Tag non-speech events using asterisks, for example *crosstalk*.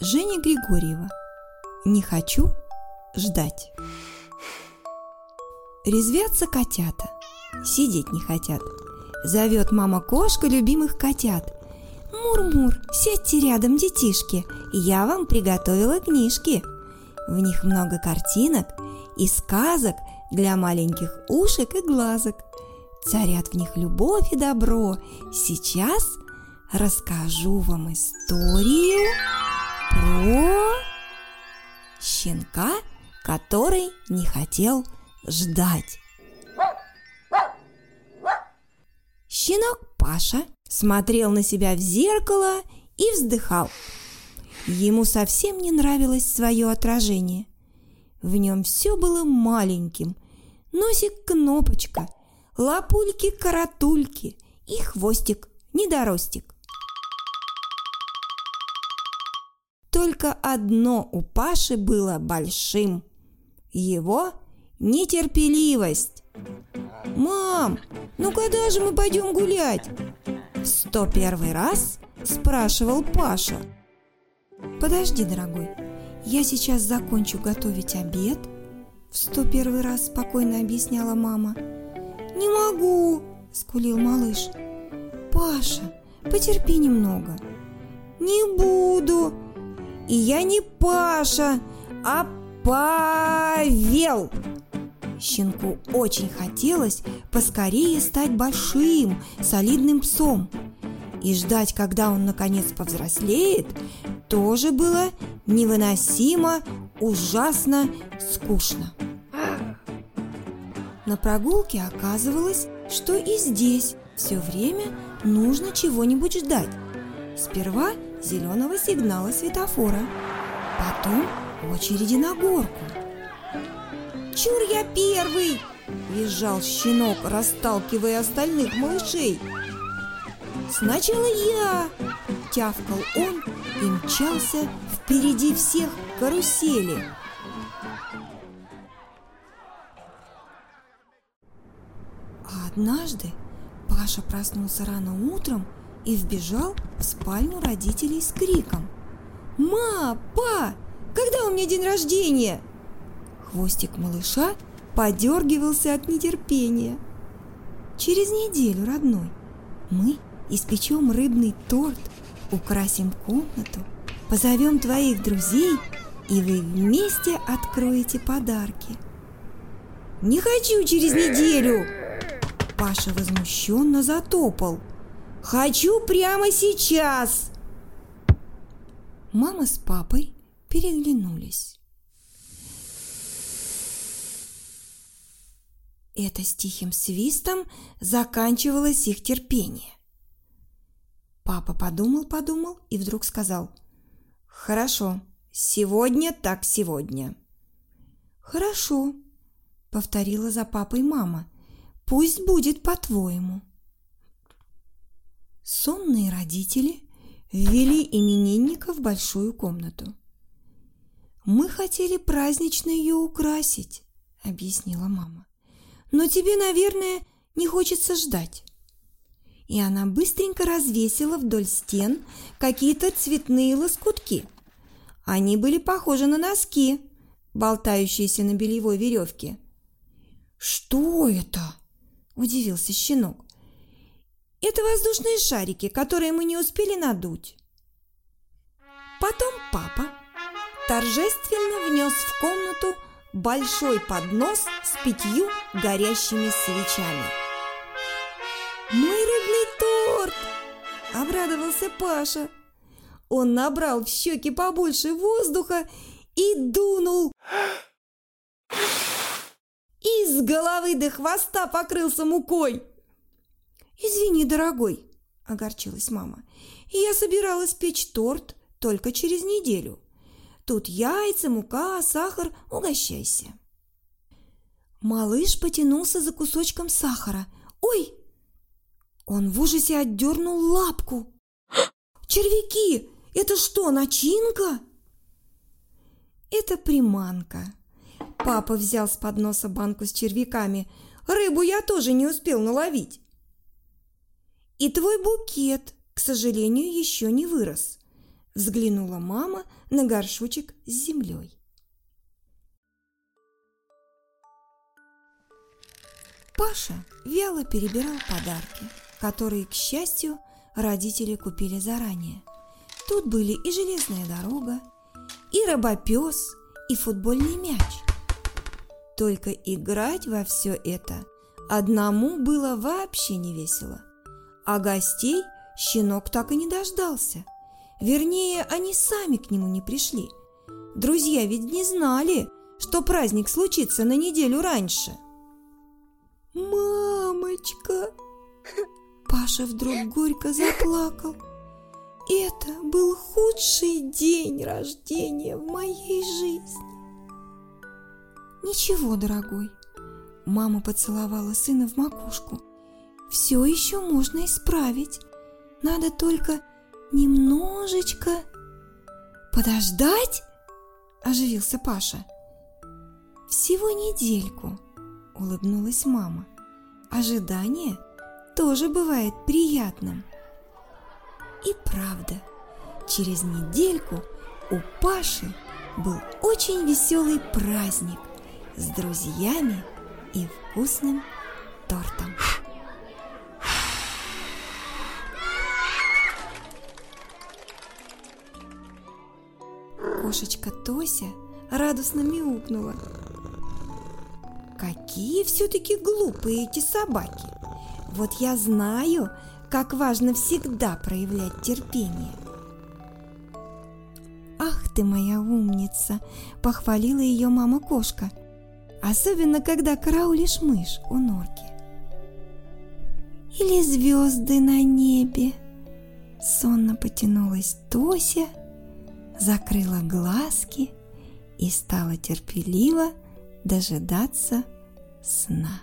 Женя Григорьева. Не хочу ждать. Резвятся котята, сидеть не хотят. Зовет мама кошка любимых котят. Мур-мур, сядьте рядом, детишки, я вам приготовила книжки. В них много картинок и сказок для маленьких ушек и глазок. Царят в них любовь и добро. Сейчас расскажу вам историю про щенка, который не хотел ждать. Щенок Паша смотрел на себя в зеркало и вздыхал. Ему совсем не нравилось свое отражение. В нем все было маленьким. Носик кнопочка, лапульки-каратульки и хвостик Только одно у Паши было большим – его нетерпеливость. «Мам, ну когда же мы пойдем гулять?» В сто первый раз спрашивал Паша. «Подожди, дорогой, я сейчас закончу готовить обед», в сто первый раз спокойно объясняла мама. «Не могу!» – скулил малыш. «Паша, потерпи немного». «Не буду!» И я не Паша, а Павел. Щенку очень хотелось поскорее стать большим, солидным псом. И ждать, когда он наконец повзрослеет, тоже было невыносимо, ужасно скучно. На прогулке оказывалось, что и здесь все время нужно чего-нибудь ждать. Сперва зеленого сигнала светофора, потом очереди на горку. «Чур я первый!» – визжал щенок, расталкивая остальных малышей. «Сначала я!» – тявкал он и мчался впереди всех карусели. А однажды Паша проснулся рано утром – и вбежал в спальню родителей с криком. «Ма! Па! Когда у меня день рождения?» Хвостик малыша подергивался от нетерпения. «Через неделю, родной, мы испечем рыбный торт, украсим комнату, позовем твоих друзей, и вы вместе откроете подарки». «Не хочу через неделю!» Паша возмущенно затопал – Хочу прямо сейчас!» Мама с папой переглянулись. Это с тихим свистом заканчивалось их терпение. Папа подумал-подумал и вдруг сказал «Хорошо, сегодня так сегодня». «Хорошо», — повторила за папой мама, «пусть будет по-твоему». Сонные родители ввели именинника в большую комнату. «Мы хотели празднично ее украсить», — объяснила мама. «Но тебе, наверное, не хочется ждать». И она быстренько развесила вдоль стен какие-то цветные лоскутки. Они были похожи на носки, болтающиеся на белевой веревке. «Что это?» – удивился щенок. Это воздушные шарики, которые мы не успели надуть. Потом папа торжественно внес в комнату большой поднос с пятью горящими свечами. «Мой рыбный торт!» – обрадовался Паша. Он набрал в щеки побольше воздуха и дунул. И с головы до хвоста покрылся мукой. «Извини, дорогой», – огорчилась мама. «Я собиралась печь торт только через неделю. Тут яйца, мука, сахар, угощайся». Малыш потянулся за кусочком сахара. «Ой!» Он в ужасе отдернул лапку. «Червяки! Это что, начинка?» «Это приманка». Папа взял с подноса банку с червяками. «Рыбу я тоже не успел наловить». И твой букет, к сожалению, еще не вырос. Взглянула мама на горшочек с землей. Паша вяло перебирал подарки, которые, к счастью, родители купили заранее. Тут были и железная дорога, и робопес, и футбольный мяч. Только играть во все это одному было вообще не весело. А гостей щенок так и не дождался. Вернее, они сами к нему не пришли. Друзья ведь не знали, что праздник случится на неделю раньше. «Мамочка!» *laughs* Паша вдруг горько заплакал. Это был худший день рождения в моей жизни. Ничего, дорогой. Мама поцеловала сына в макушку. Все еще можно исправить. Надо только немножечко подождать, оживился Паша. Всего недельку, улыбнулась мама. Ожидание тоже бывает приятным. И правда, через недельку у Паши был очень веселый праздник с друзьями и вкусным тортом. Кошечка Тося радостно мяукнула. Какие все-таки глупые эти собаки! Вот я знаю, как важно всегда проявлять терпение. «Ах ты моя умница!» – похвалила ее мама-кошка. Особенно, когда караулишь мышь у норки. Или звезды на небе. Сонно потянулась Тося, закрыла глазки и стала терпеливо дожидаться сна.